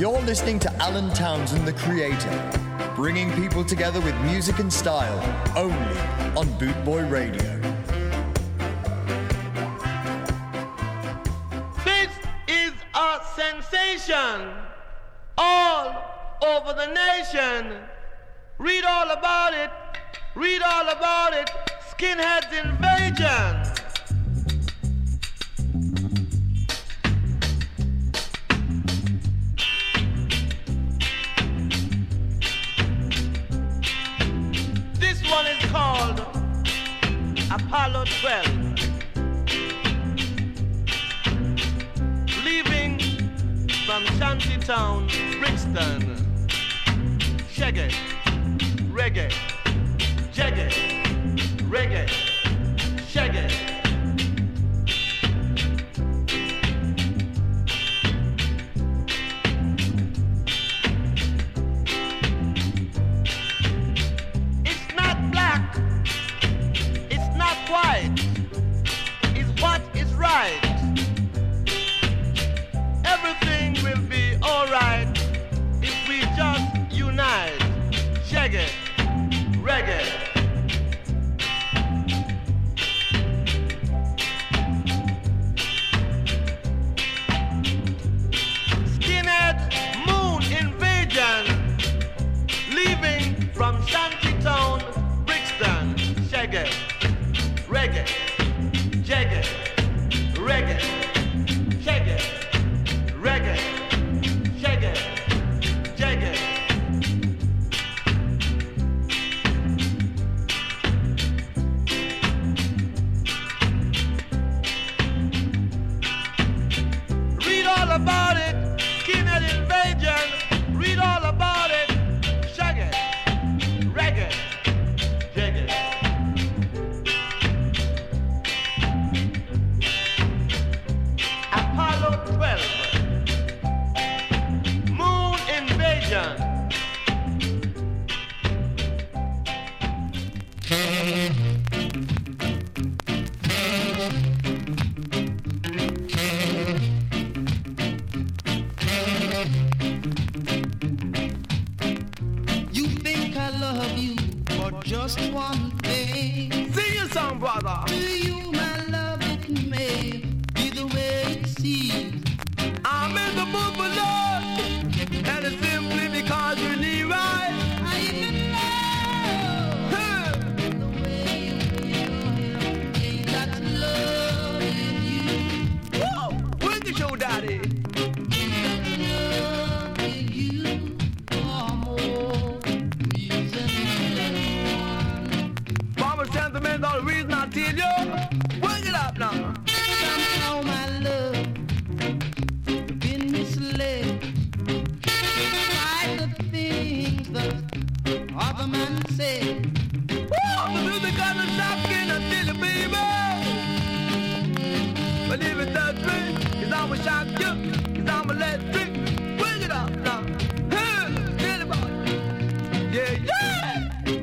You're listening to Alan Townsend, the creator, bringing people together with music and style only on Bootboy Radio. This is a sensation all over the nation. Read all about it, read all about it. Skinheads invasion. Apollo 12. Leaving from Shantytown, Brixton. Shaggy, reggae, jaggy, reggae, shaggy.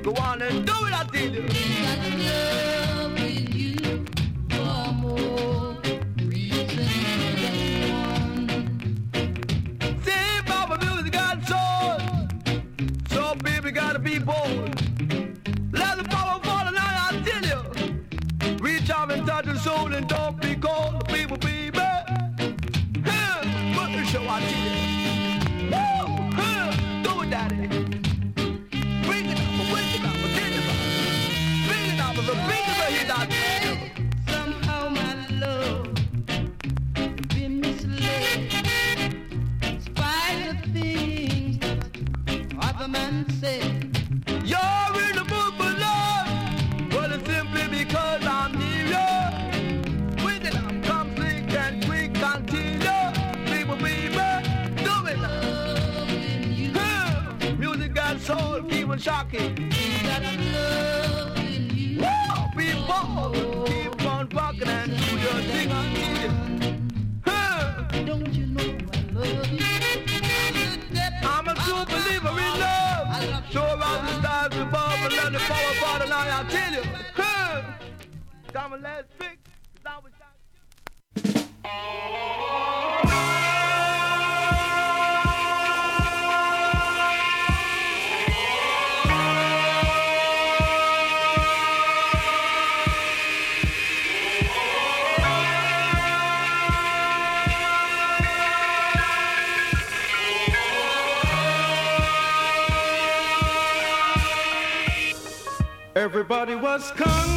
Go on and do it! Everybody was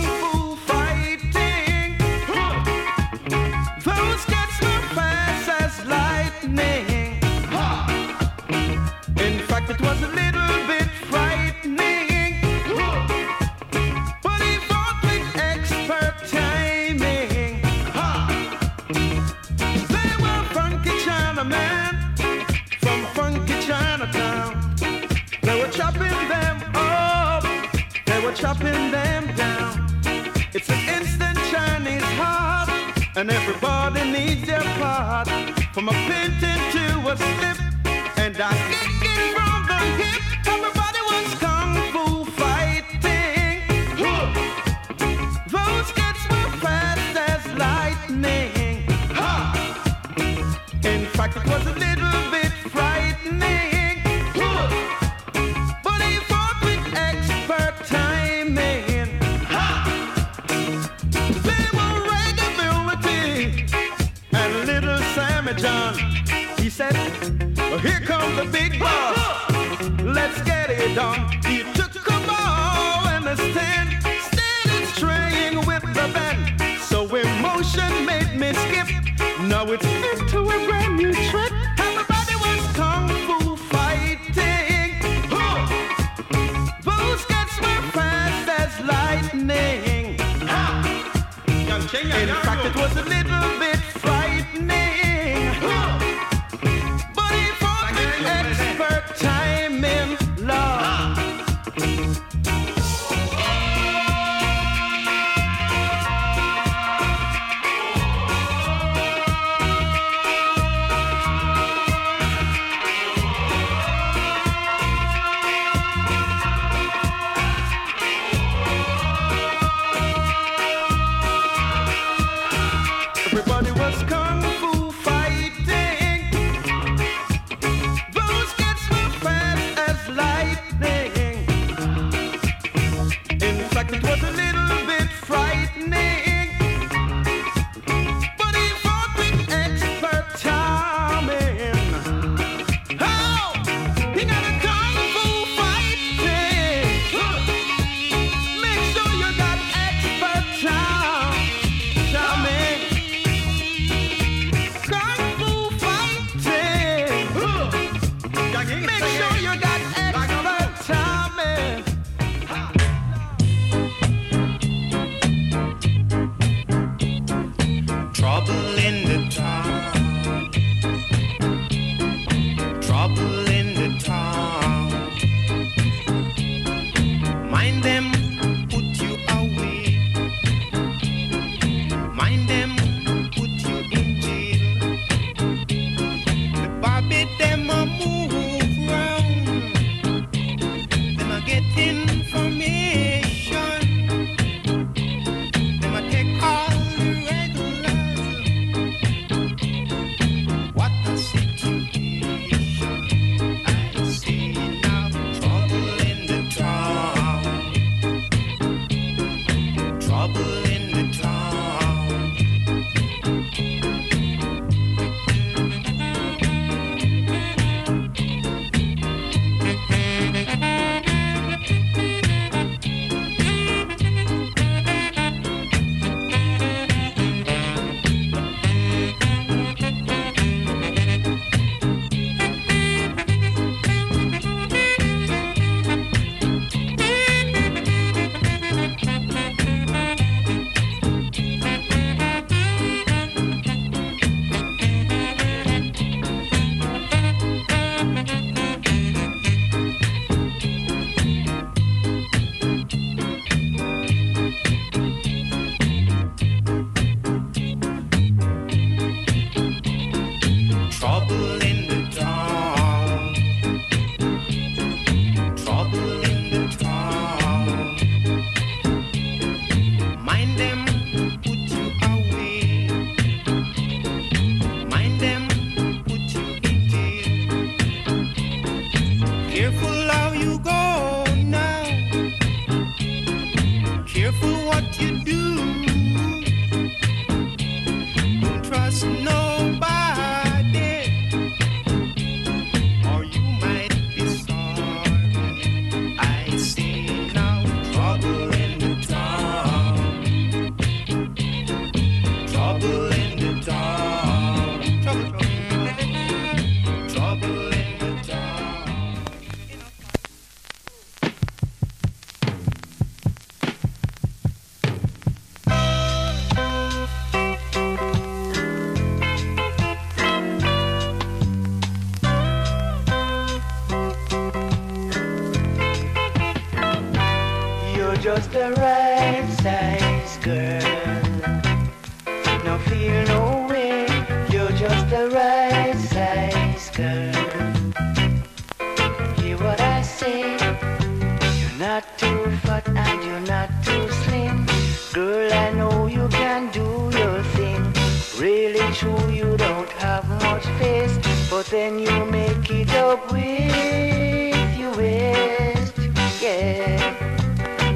then you make it up with your waist. Yeah,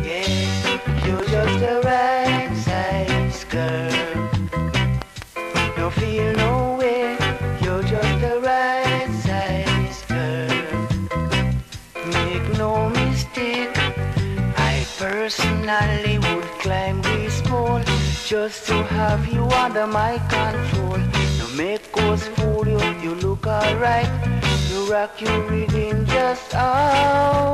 yeah, you're just the right size girl. No feel no way, you're just the right size girl. Make no mistake, I personally would climb this pole just to have you under my control. stuck you within just out.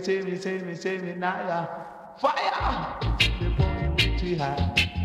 me, say me, say me, say me, now, fire. The bomb will be high.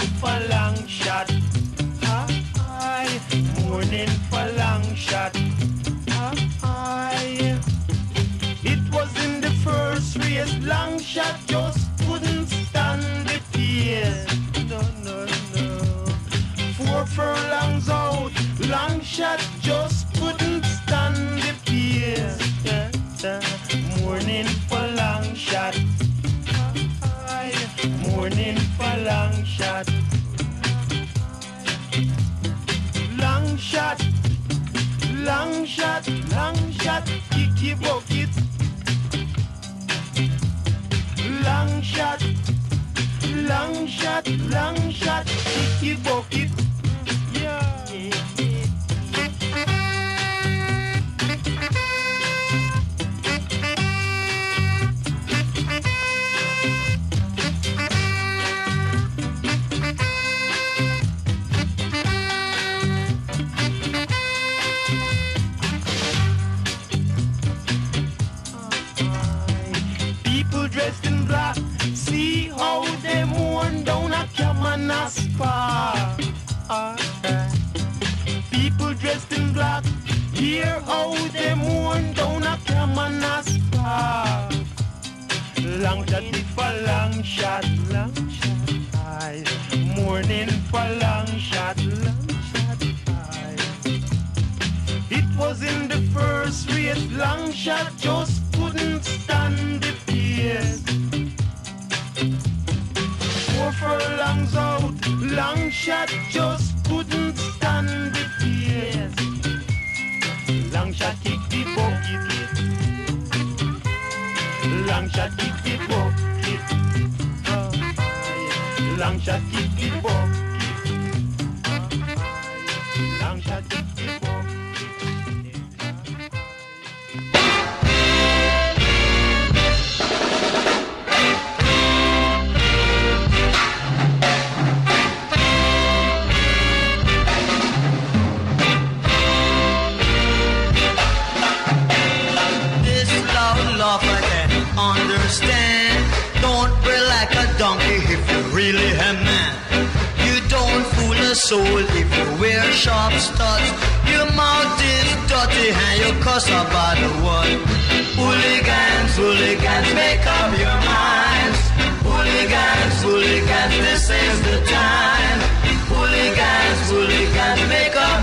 fun. shot, bucket. Long shot, long shot, long shot, kicky bucket. long shot, long shot high. Morning for long shot, long shot high. It was in the first race, long shot just couldn't stand the pace. Four furlongs out, long shot just couldn't stand the pace. Long shot kicked the bucket. Long shot kicked Young Chucky soul if you wear sharp studs. Your mouth is dirty and you cuss about the world. Hooligans, hooligans, make up your minds. Hooligans, hooligans, this is the time. Hooligans, hooligans, make up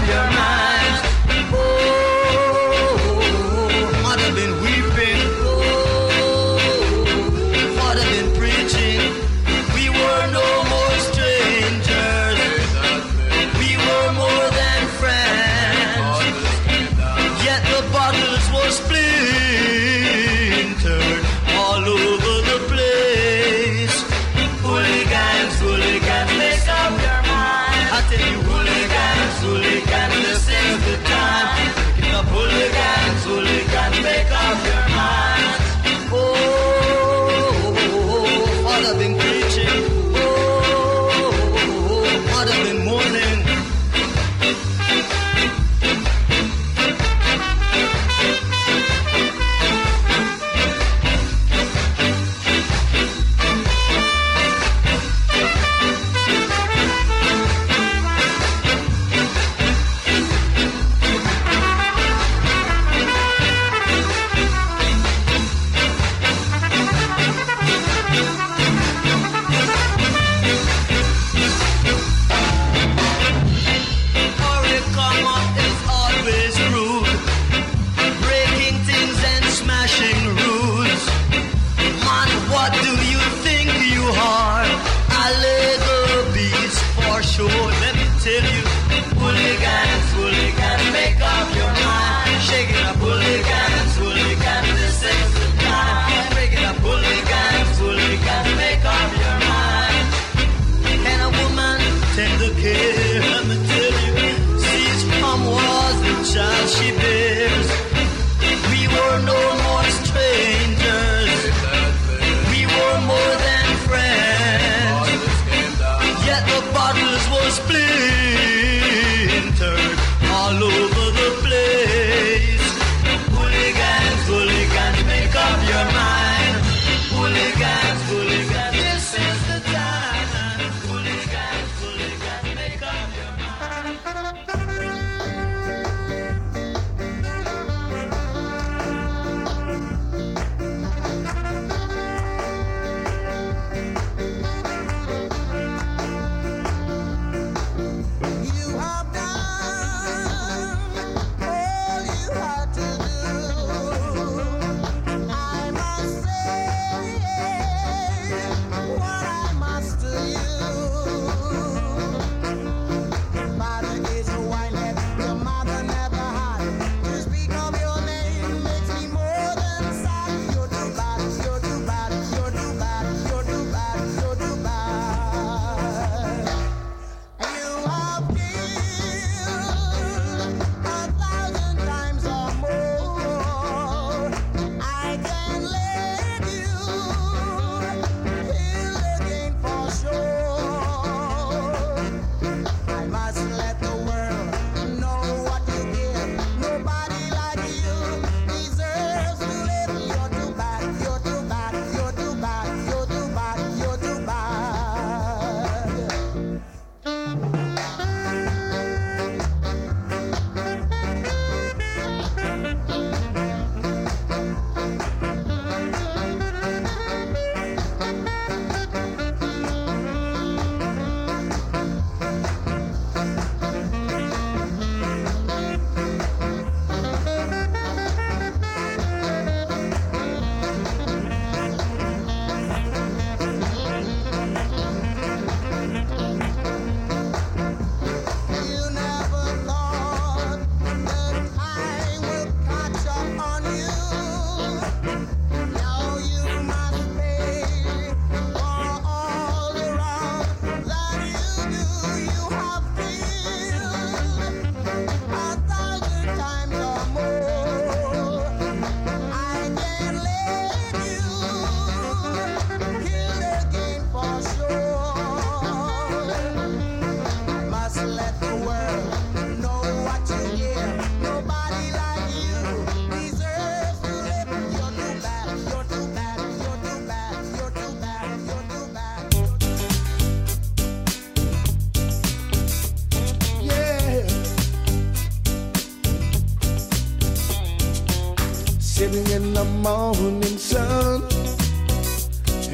morning sun.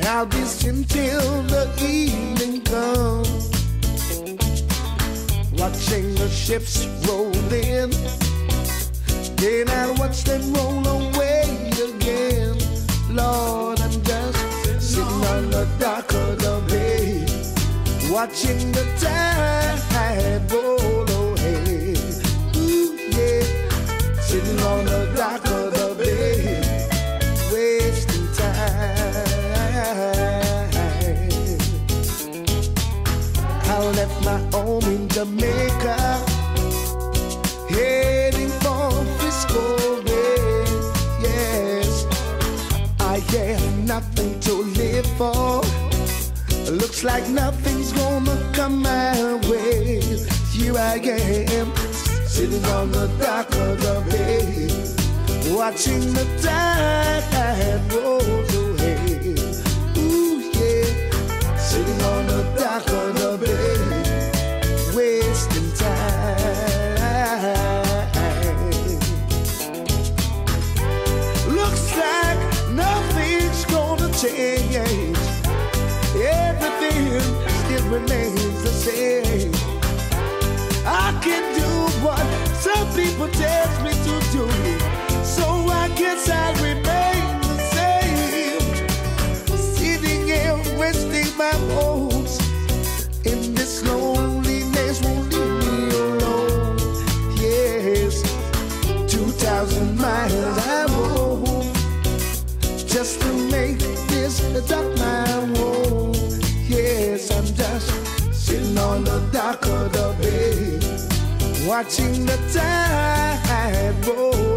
I'll be sitting till the evening comes, watching the ships roll in. Then I'll watch them roll away again. Lord, I'm just sitting on the dock of the bay, watching the tide roll away. Ooh, yeah, sitting on the dock Jamaica, heading for Frisco Bay. Yes, I have nothing to live for. Looks like nothing's gonna come my way. Here I am, sitting on the dock of the bay, watching the tide roll away. Ooh yeah, sitting on the dock of the bay, wasting time. Looks like nothing's gonna change. Everything still remains the same. I can do what some people tell me to do, so I guess I'll remain the same. Sitting here resting my bones dock of the bay, watching the tide roll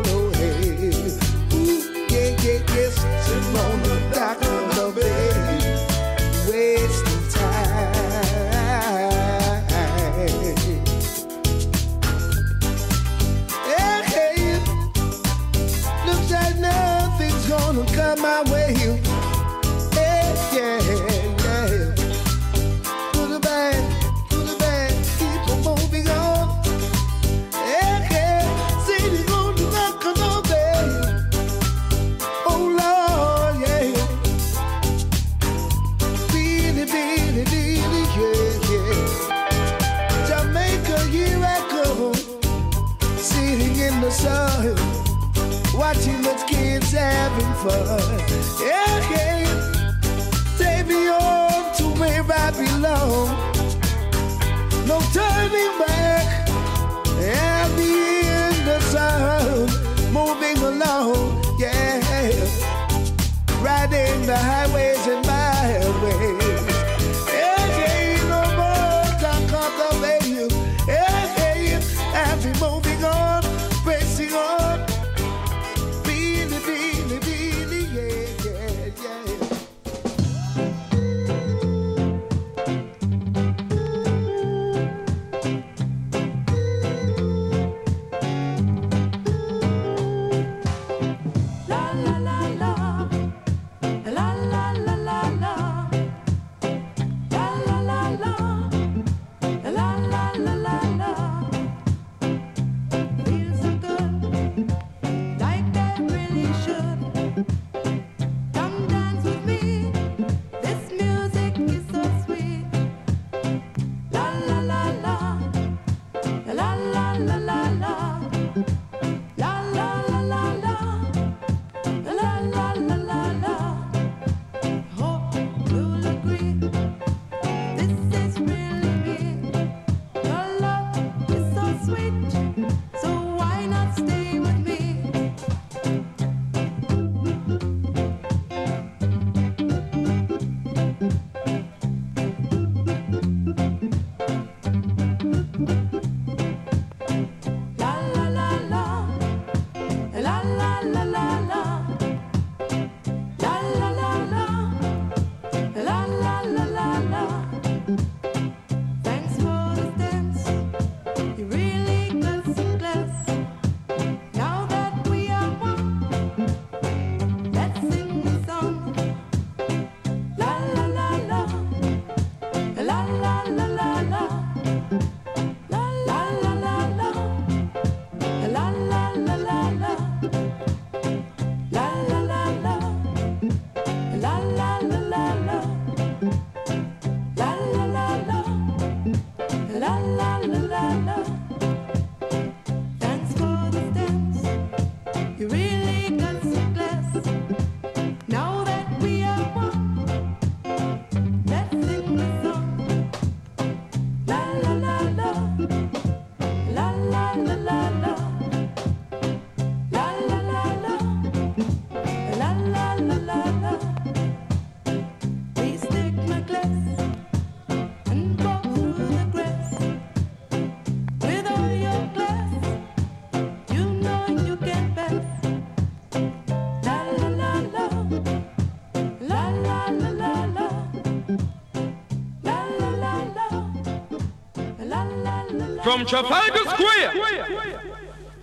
From Trafalgar Square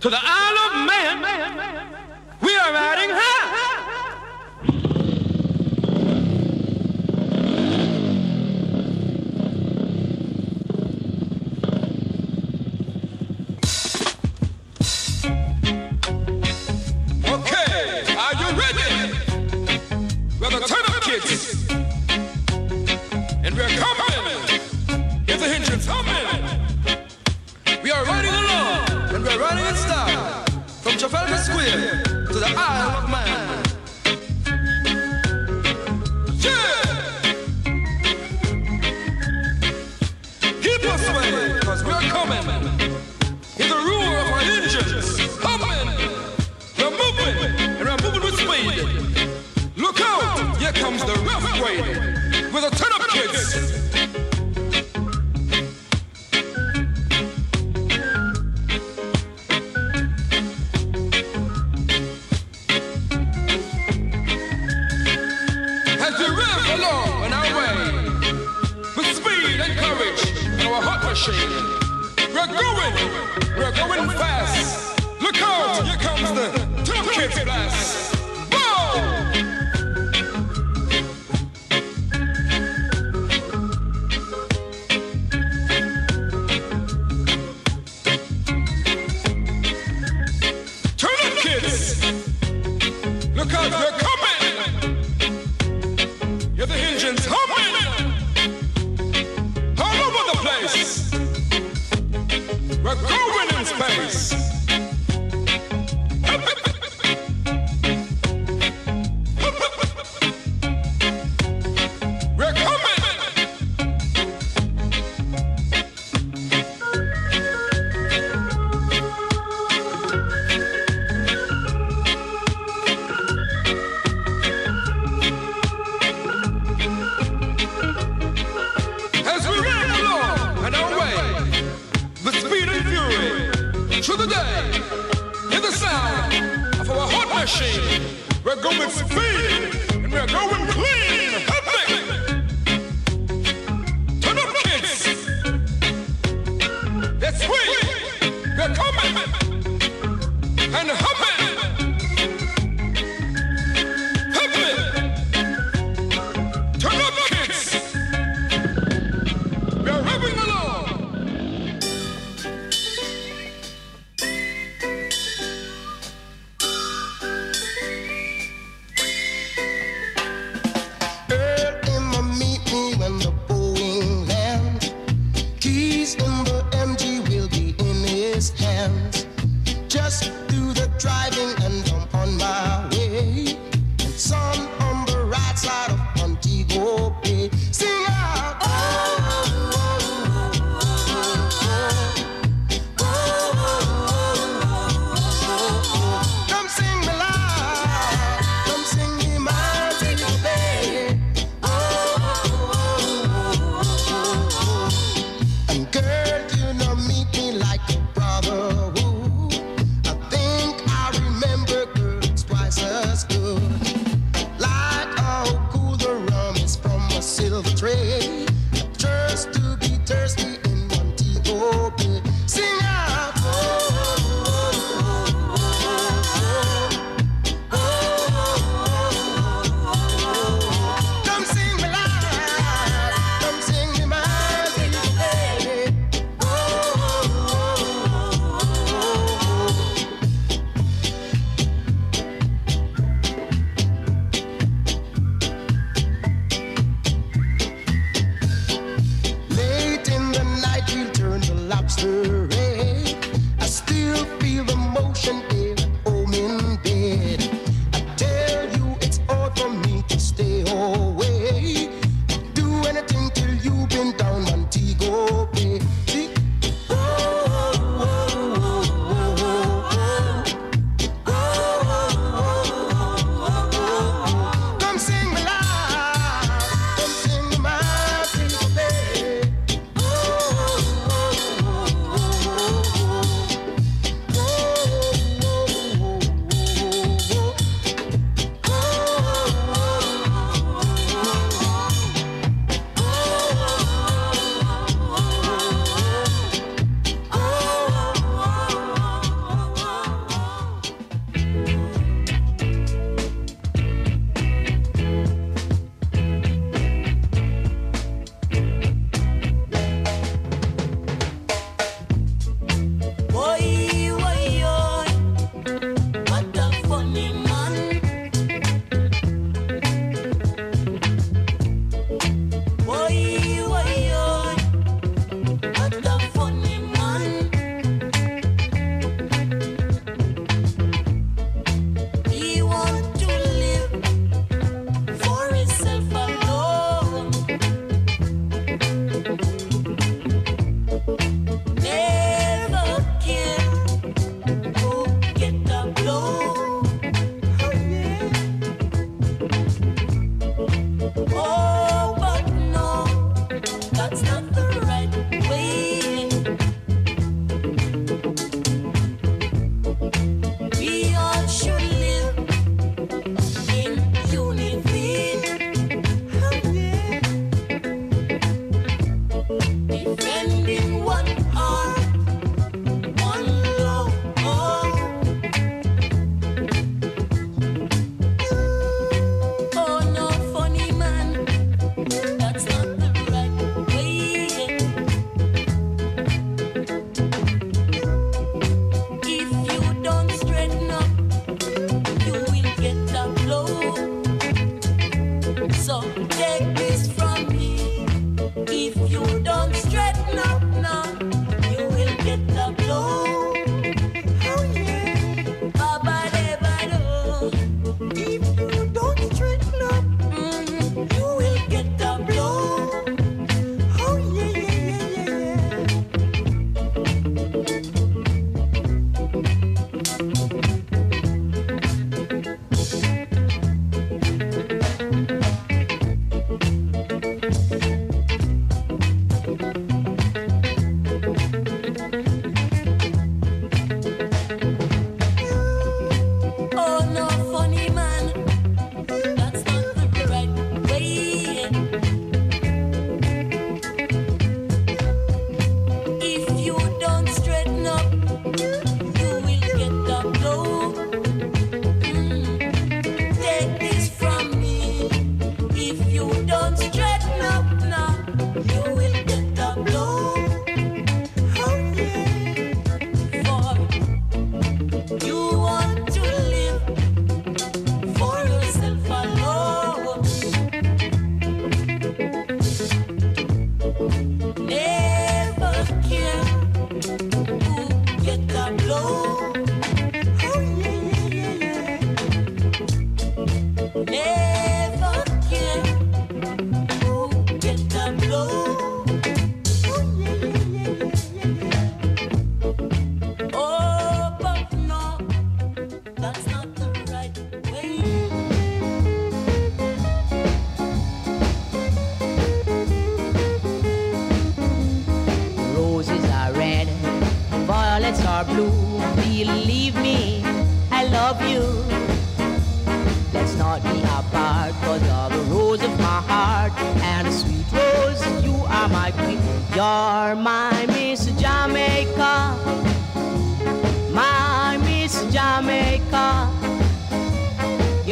to the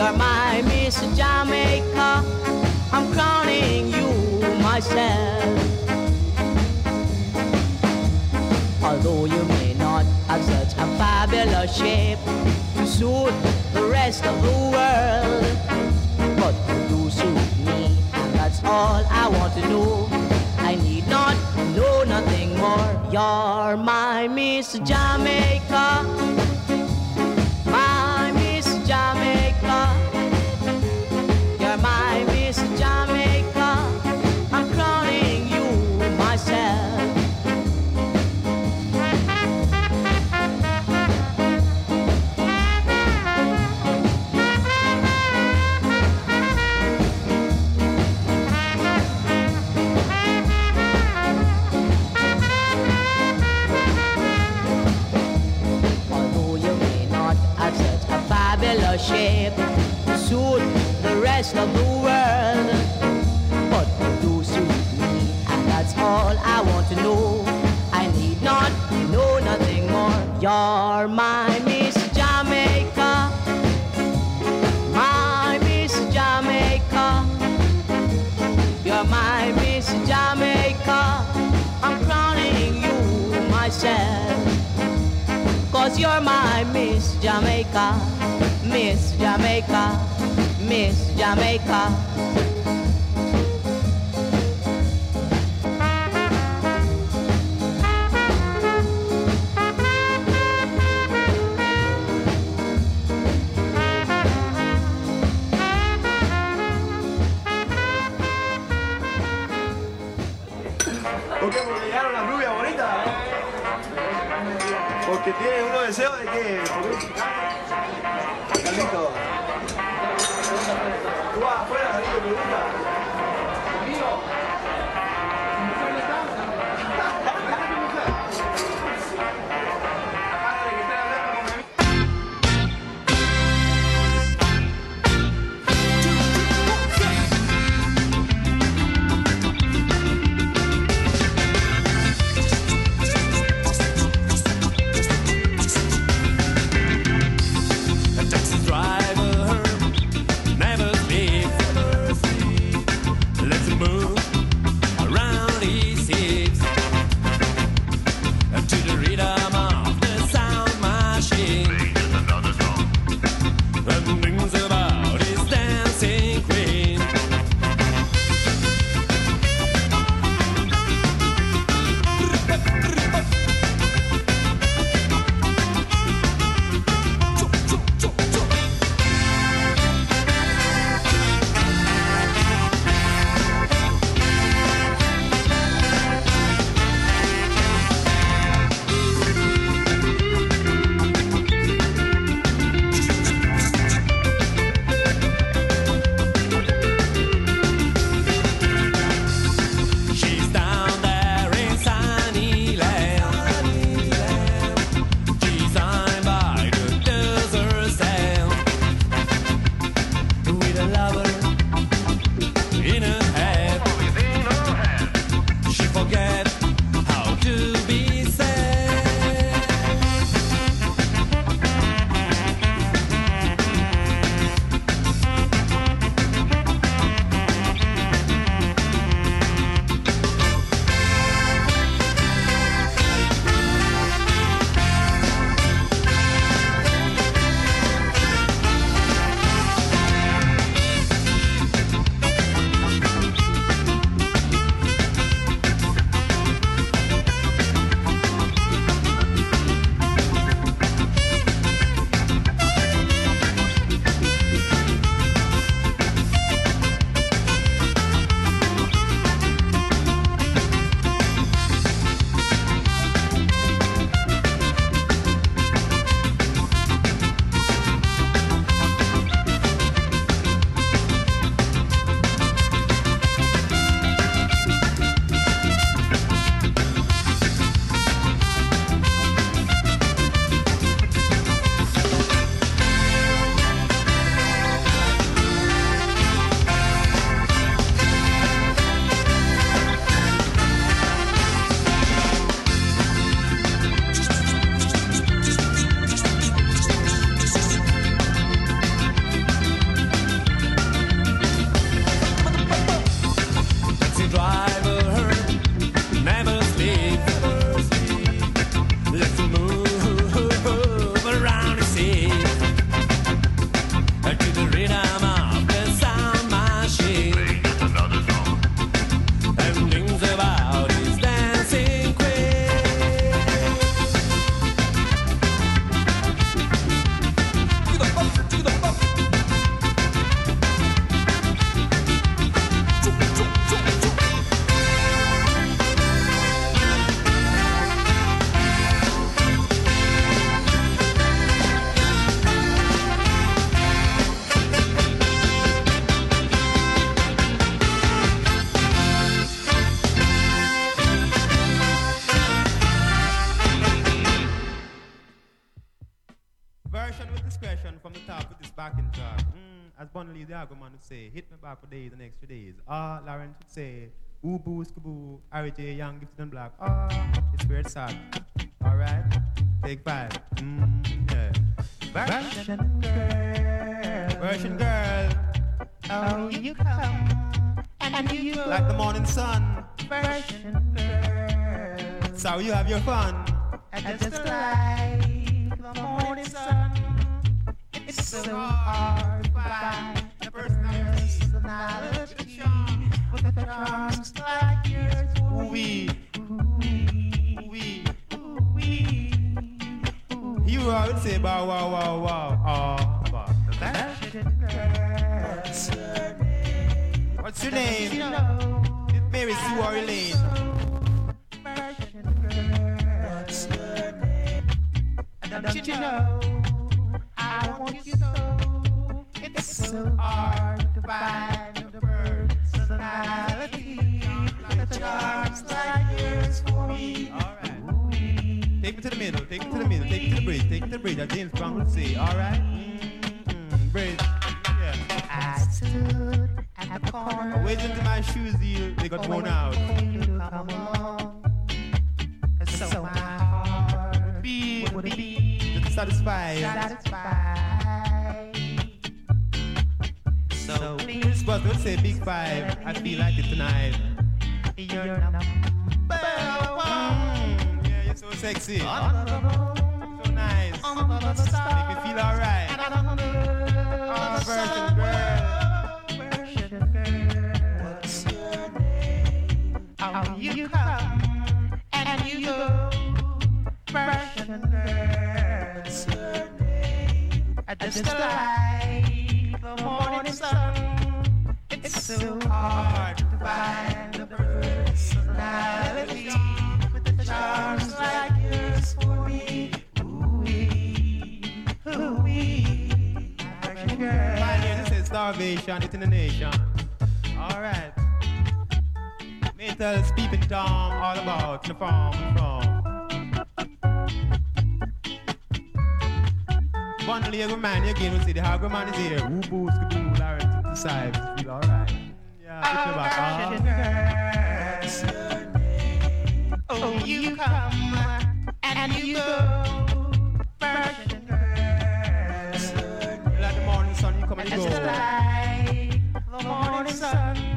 You're my Miss Jamaica. I'm crowning you myself. Although you may not have such a fabulous shape to suit the rest of the world, but you do suit me, and that's all I want to know. I need not know nothing more. You're my Miss Jamaica, suit the rest of the world, but you do suit me, and that's all I want to know. I need not know nothing more. You're my Miss Jamaica, my Miss Jamaica. You're my Miss Jamaica. I'm crowning you myself. Cause you're my Miss Jamaica, Miss Jamaica, Miss Jamaica. Back for days and extra days. Ah, Lawrence would say, boo skaboo, Harry J. Young, gifted and black. Ah, it's weird sad. Alright, take five. Mm, yeah. Version girl. Version girl. Oh, you come and you go. Like the morning sun. Version girl. So you have your fun. And just like the morning sun. It's so hard to find a personality with a charms like yours. Ooh-wee, ooh-wee, ooh-wee, ooh-wee. You say bow wow wow wow. Oh. What's your name? It's Mary Sue or Elaine. Don't you know? I want you so. It's so hard to find the personality that charms like yours for me. Alright. Take me to the middle, take me to the middle, take me to the bridge, take me to the bridge, as James Brown would say. Alright? Mm-hmm. Bridge. Yeah. I stood at the corner. I waited until my shoes they got worn out. Come along. So my heart would be, would be satisfied. Satisfied. But don't say big five. I feel like it tonight. You're number one. Yeah, you're so sexy. So nice. Make me feel alright. Oh, ah, version girl. What's your name? How you come and you go. Girl. What's your name? I just like the morning sun. So hard to find a personality with the charms like yours for me. Ooh-wee, ooh-wee. Version girl. Pioneer, this is starvation, it's in the nation. Alright. Mental peeping Tom, all about the farm from. One little man again will see the hungry man is here. Woo boo skaboo, Larry to the side. Yeah, back. Oh, you come uh, and you go. Virgin. Like the morning sun, you come and you go. like the morning sun.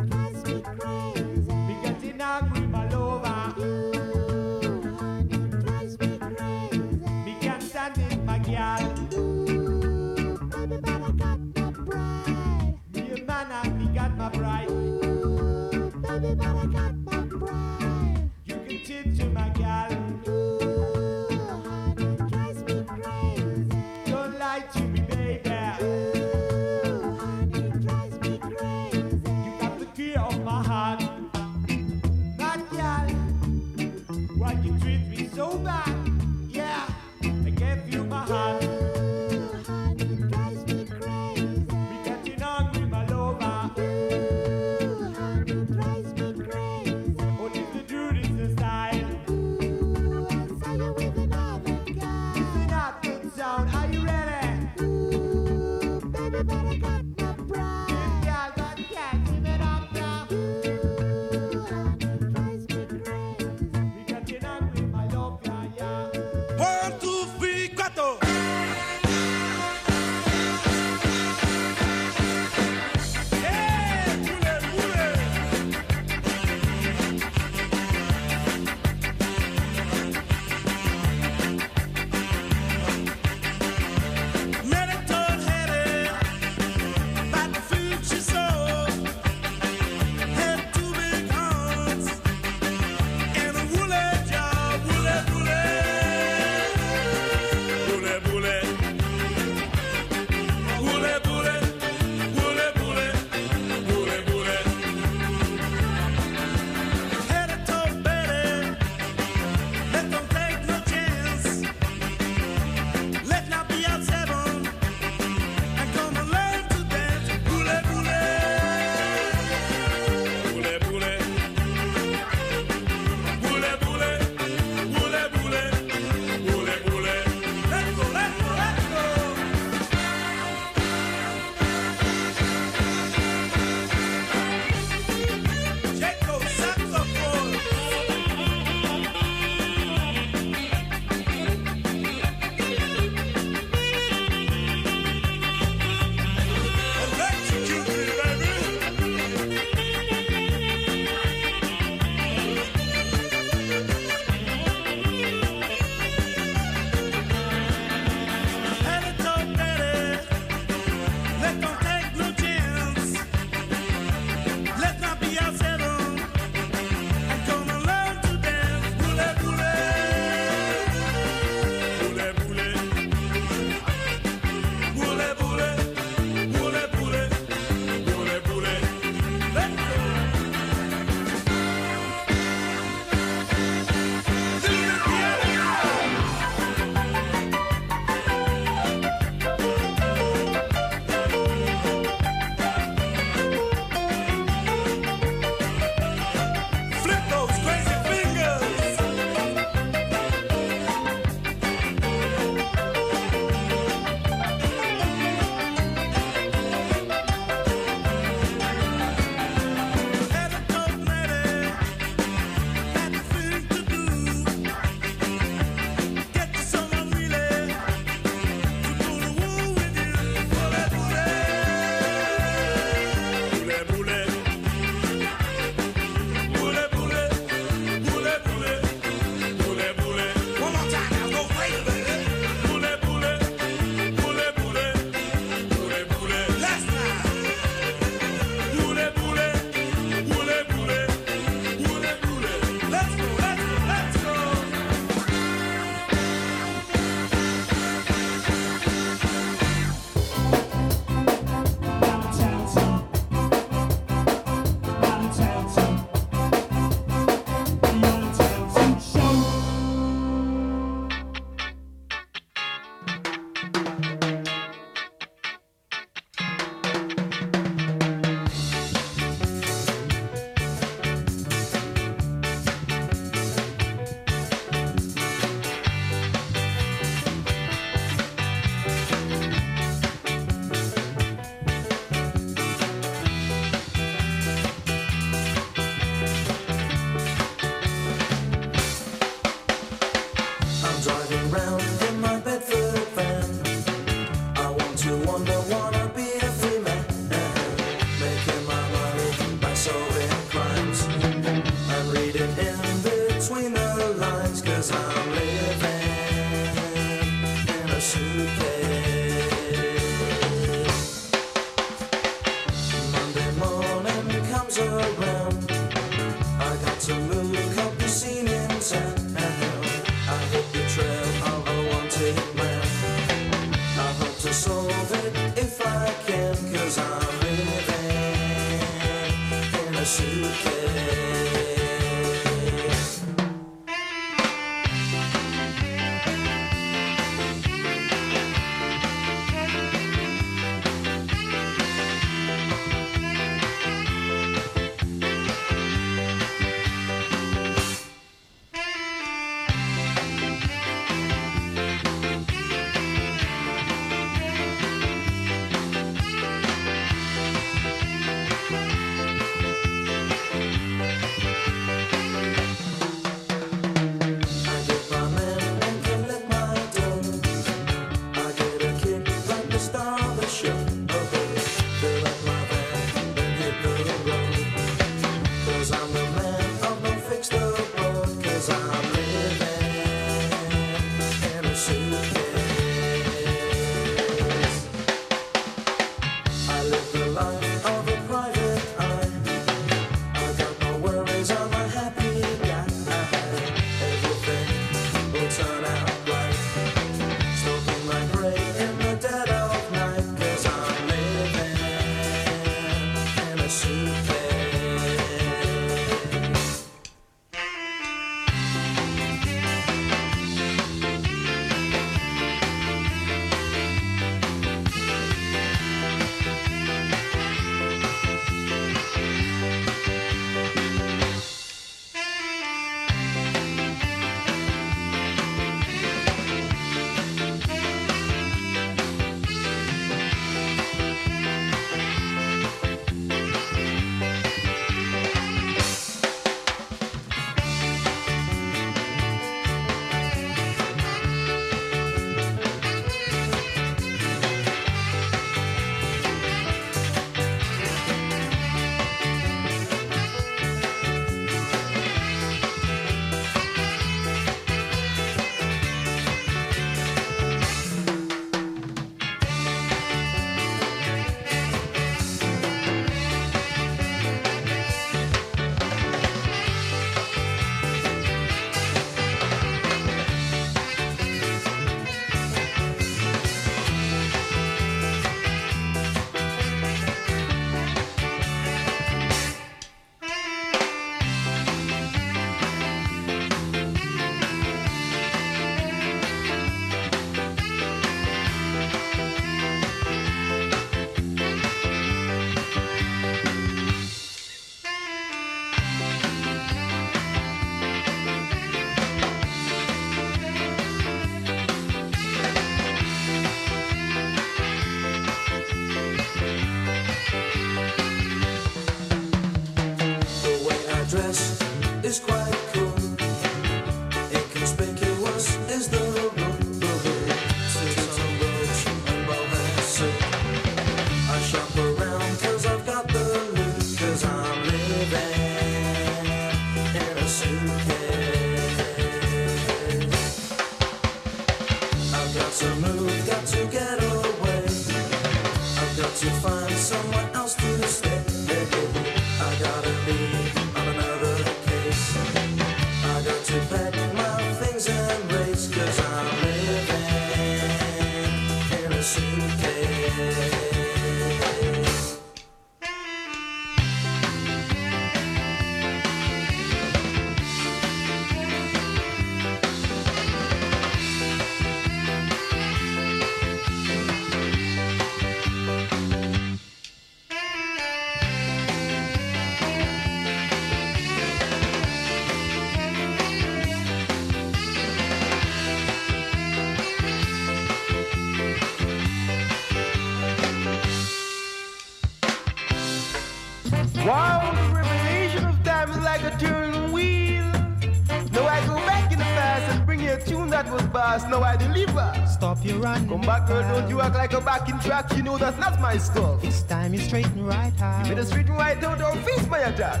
Was past. Now I deliver. Stop your run. Come back, girl, don't you act like a backing track. You know that's not my stuff. It's time you straighten right out. You better straighten right out or face my attack.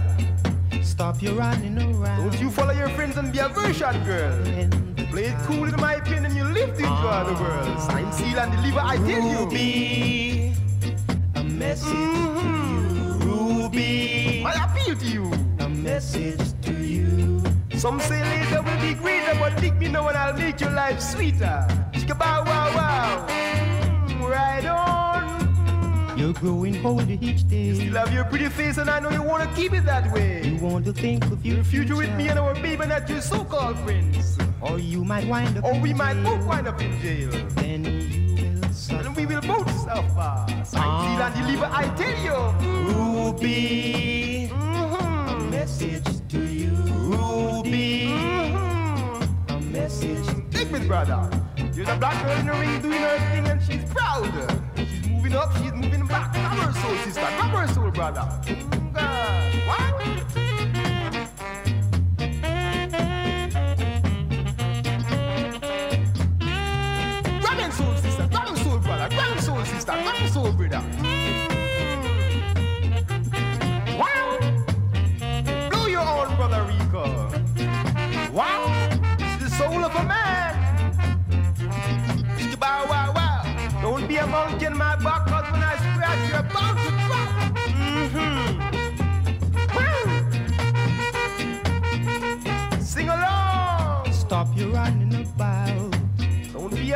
Stop your running around. Don't you follow your friends and be a version girl. Play it cool in my opinion, you live to enjoy the ah. world. Sign, seal, and deliver, I tell you. Ruby, a message to mm-hmm. you. Ruby, I appeal to you. a message. Some say later will be greater, but dig me now and I'll make your life sweeter. Shika bow wow wow. Mm, Right on. You're growing older each day. Still have your pretty face and I know you wanna keep it that way. You want to think of your Your future with me and our baby, not your so-called friends. Or you might wind up Or we might jail. both wind up in jail. Then you will suffer. And we will both suffer. Sign, seal, and deliver, I tell you. Ruby, a message Dig me, brother. There's a black girl in the ring doing her thing and she's proud. She's moving up, she's moving back. Grab her soul, sister. Grab her soul, brother. God. What?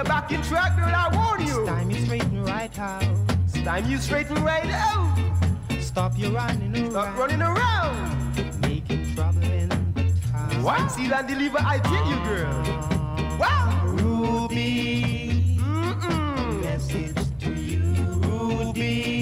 Don't be a backing track, girl, I warn you. It's time you straighten right out. It's time you straighten right out. Stop your running around. Stop running around. Making trouble in the town. What? See and deliver, I tell you, girl. Wow. Ruby, Mm-mm. message to you. Ruby,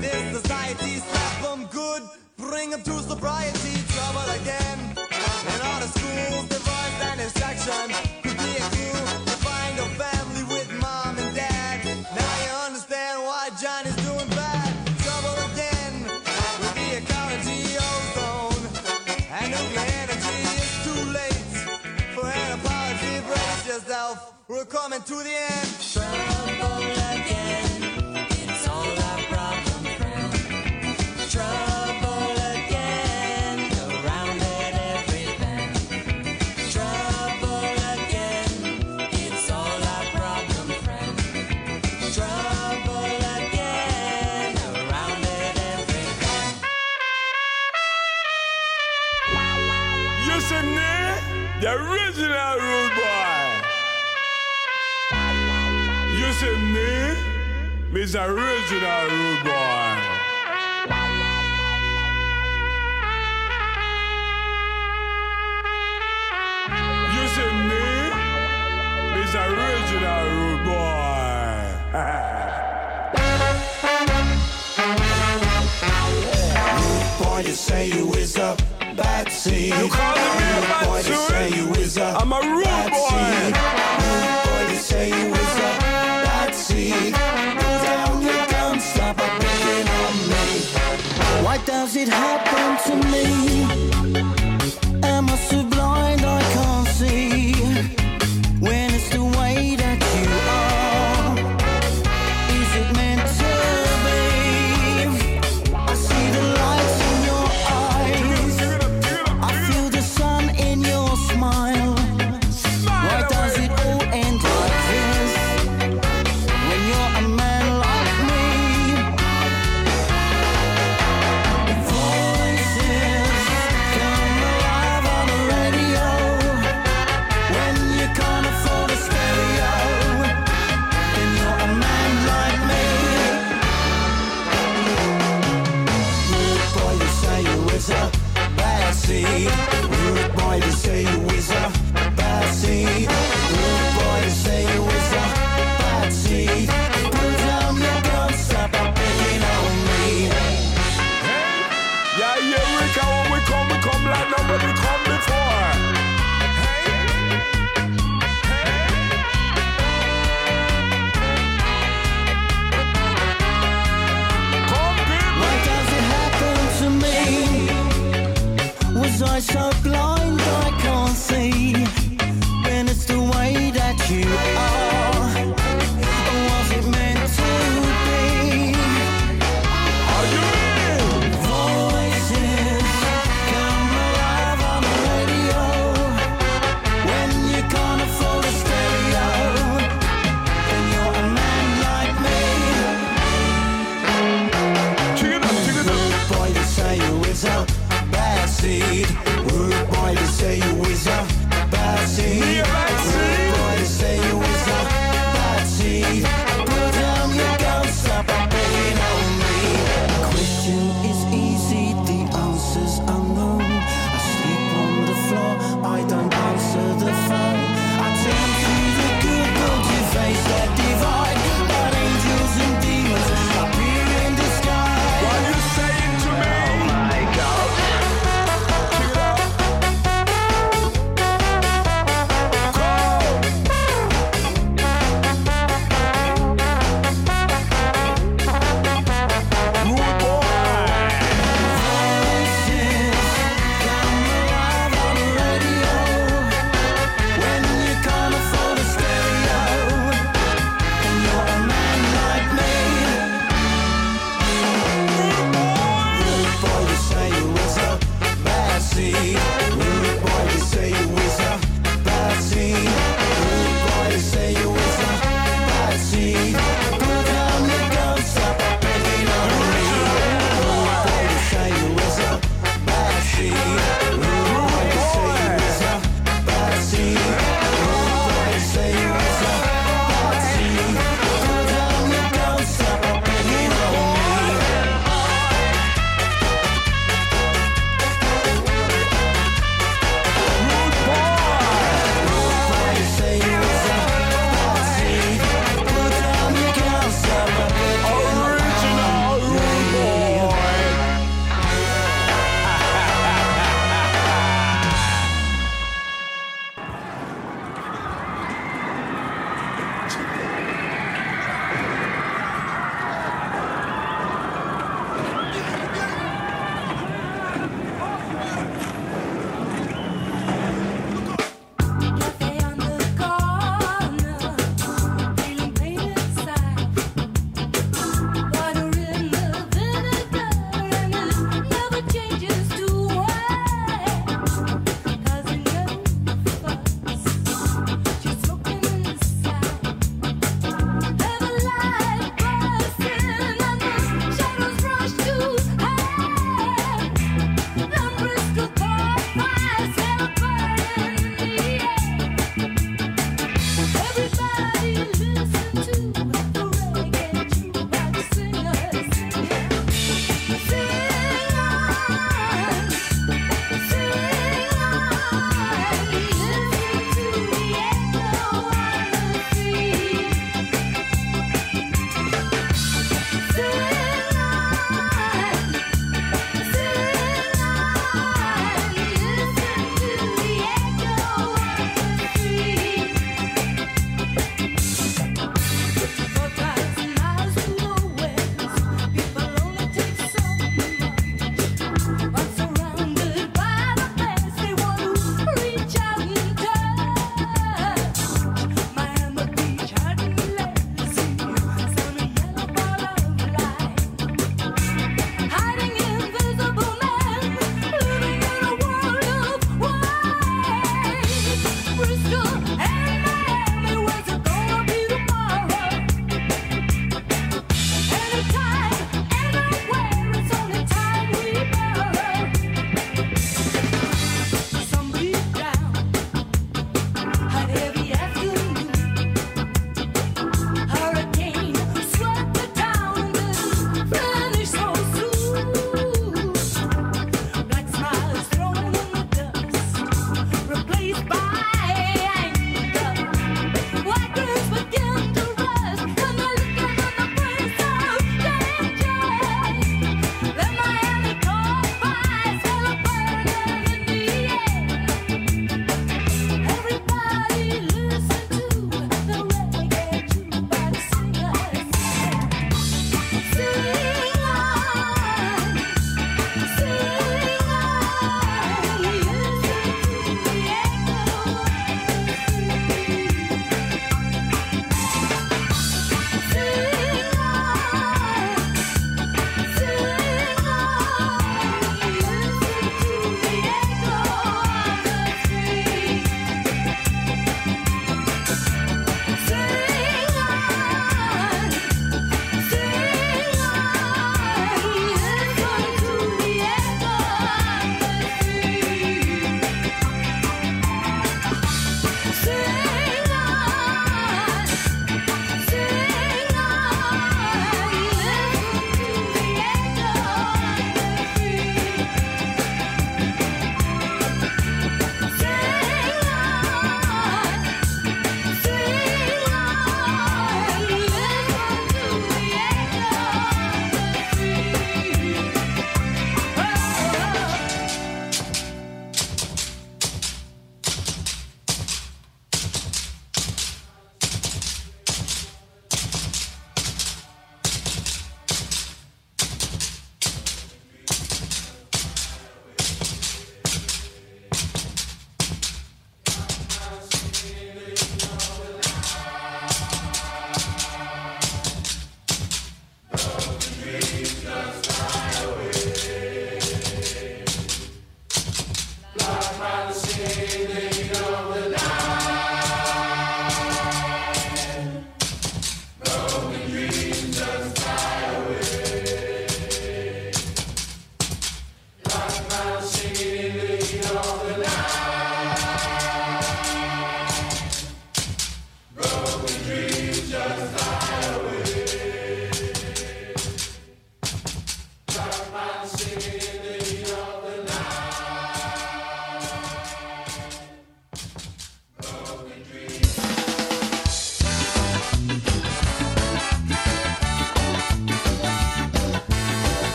this society slap them good, bring them to sobriety, trouble again. in all the schools, divorce and distraction could be a clue to find a family with mom and dad. Now you understand why Johnny's doing bad. Trouble again with the ecology ozone and nuclear energy. It's too late for an apology. Brace yourself, we're coming to the end. is original rude boy. You It's original rude boy. rude boy, you say you is a bad seed. You calling me a bad boy, you say you is a I'm a rude boy. to me.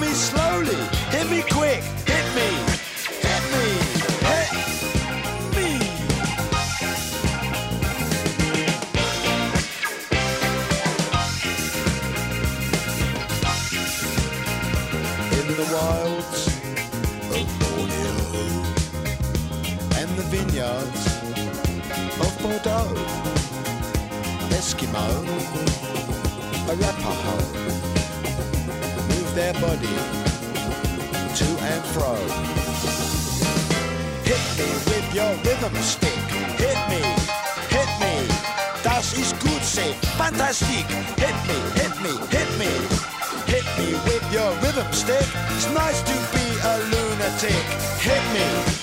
me slowly, hit me Hit me.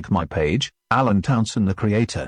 like my page, Alan Townsend the creator.